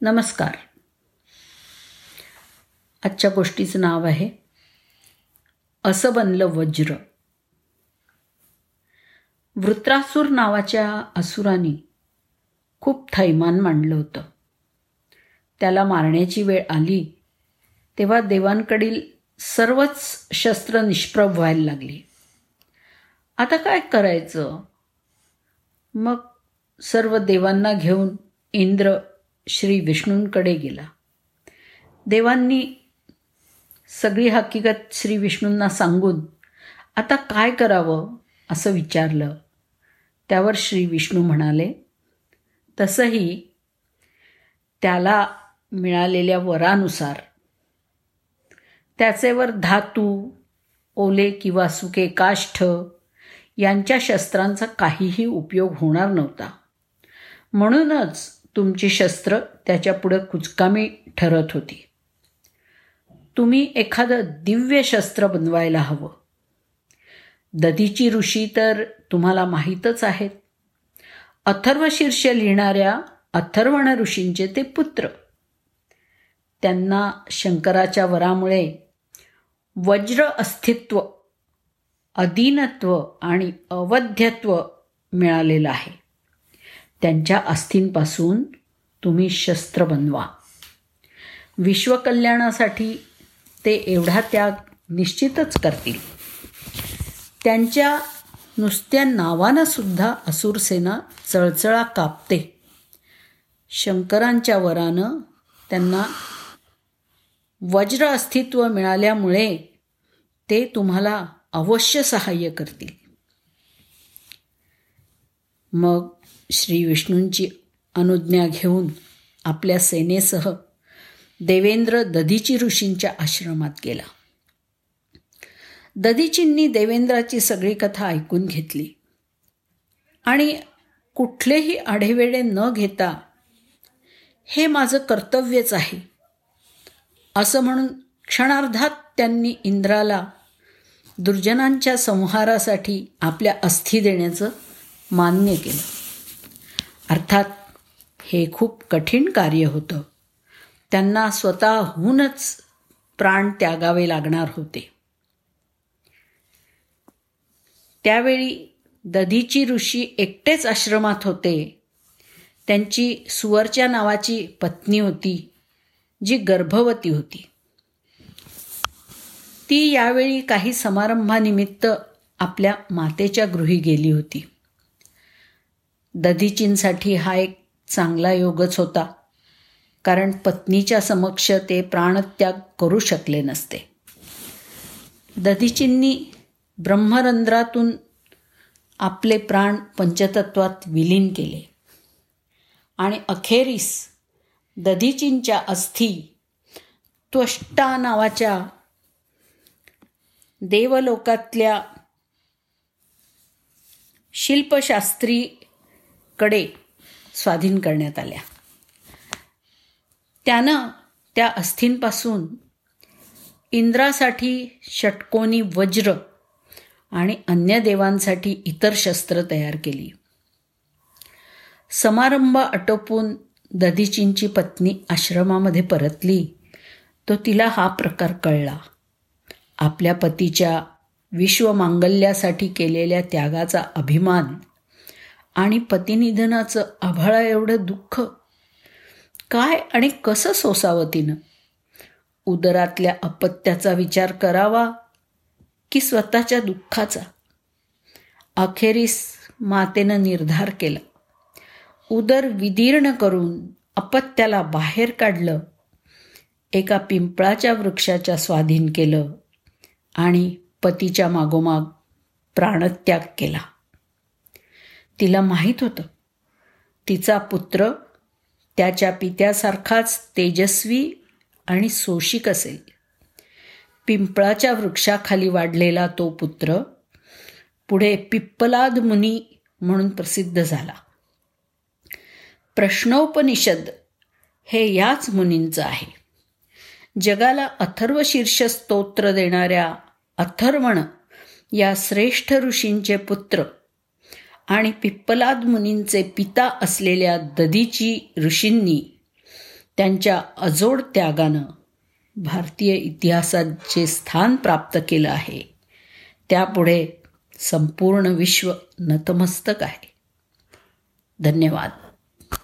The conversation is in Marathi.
नमस्कार. आजच्या गोष्टीचं नाव आहे असं बनलं वज्र. वृत्रासूर नावाच्या असुराने खूप थैमान मांडलं होतं. त्याला मारण्याची वेळ आली तेव्हा देवांकडील सर्वच शस्त्र निष्प्रभ व्हायला लागली. आता काय करायचं? मग सर्व देवांना घेऊन इंद्र श्री विष्णूंकडे गेला. देवांनी सगळी हकीकत श्री विष्णूंना सांगून आता काय करावं? असं विचारलं. त्यावर श्री विष्णू म्हणाले तसंही त्याला मिळालेल्या वरानुसार त्याचेवर धातू ओले किंवा सुके काष्ठ यांच्या शस्त्रांचा काहीही उपयोग होणार नव्हता. म्हणूनच तुमची शस्त्र त्याच्यापुढं कुचकामी ठरत होती. तुम्ही एखादं दिव्य शस्त्र बनवायला हवं. दधीची ऋषी तर तुम्हाला माहीतच आहेत. अथर्वशीर्ष लिहिणाऱ्या अथर्वण ऋषींचे ते पुत्र. त्यांना शंकराच्या वरामुळे वज्र अस्तित्व अधीनत्व आणि अवध्यत्व मिळालेलं आहे. त्यांच्या अस्थींपासून तुम्ही शस्त्र बनवा. विश्वकल्याणासाठी ते एवढा त्याग निश्चितच करतील. त्यांच्या नुसत्या नावानं सुद्धा असुरसेना चळचळा कापते. शंकरांच्या वरानं त्यांना वज्र अस्तित्व मिळाल्यामुळे ते तुम्हाला अवश्य सहाय्य करतील. मग श्री विष्णूंची अनुज्ञा घेऊन आपल्या सेनेसह देवेंद्र दधीची ऋषींच्या आश्रमात गेला. दधीचींनी देवेंद्राची सगळी कथा ऐकून घेतली. आणि कुठलेही आढेवेडे न घेता हे माझं कर्तव्यच आहे. असं म्हणून क्षणार्धात त्यांनी इंद्राला दुर्जनांच्या संहारासाठी आपल्या अस्थी देण्याचं मान्य केलं. अर्थात हे खूप कठीण कार्य होतं. त्यांना स्वतःहूनच प्राण त्यागावे लागणार होते. त्यावेळी दधीची ऋषी एकटेच आश्रमात होते. त्यांची सुवरच्या नावाची पत्नी होती जी गर्भवती होती. ती यावेळी काही समारंभानिमित्त आपल्या मातेच्या गृही गेली होती. दधीचींसाठी हा एक चांगला योगच होता. कारण पत्नीच्या समक्ष ते प्राणत्याग करू शकले नसते. दधीचींनी ब्रह्मरंध्रातून आपले प्राण पंचतत्वात विलीन केले. आणि अखेरीस दधीचींच्या अस्थी त्वष्टा नावाच्या देवलोकातल्या शिल्पशास्त्री कडे स्वाधीन करण्यात आल्या. त्यानं त्या अस्थींपासून इंद्रासाठी षटकोनी वज्र आणि अन्य देवांसाठी इतर शस्त्र तयार केली. समारंभ आटोपून दधीचींची पत्नी आश्रमामध्ये परतली. तो तिला हा प्रकार कळला. आपल्या पतीच्या विश्वमांगल्यासाठी केलेल्या त्यागाचा अभिमान आणि पतिनिधनाचं आभाळा एवढं दुःख. काय आणि कसं सोसावं तिनं? उदरातल्या अपत्याचा विचार करावा की स्वतःच्या दुःखाचा? अखेरीस मातेनं निर्धार केला. उदर विदीर्ण करून अपत्याला बाहेर काढलं. एका पिंपळाच्या वृक्षाच्या स्वाधीन केलं आणि पतीच्या मागोमाग प्राणत्याग केला. तिला माहीत होतं. तिचा पुत्र त्याच्या पित्यासारखाच तेजस्वी आणि सोशिक असेल. पिंपळाच्या वृक्षाखाली वाढलेला तो पुत्र पुढे पिप्पलाद मुनी म्हणून प्रसिद्ध झाला. प्रश्नोपनिषद हे याच मुनींचं आहे. जगाला अथर्वशीर्ष स्तोत्र देणाऱ्या अथर्वण या श्रेष्ठ ऋषींचे पुत्र आणि पिप्पलाद मुनींचे पिता असलेल्या दधीची ऋषींनी त्यांच्या अजोड त्यागानं भारतीय इतिहासात जे स्थान प्राप्त केलं आहे. त्यापुढे संपूर्ण विश्व नतमस्तक आहे. धन्यवाद.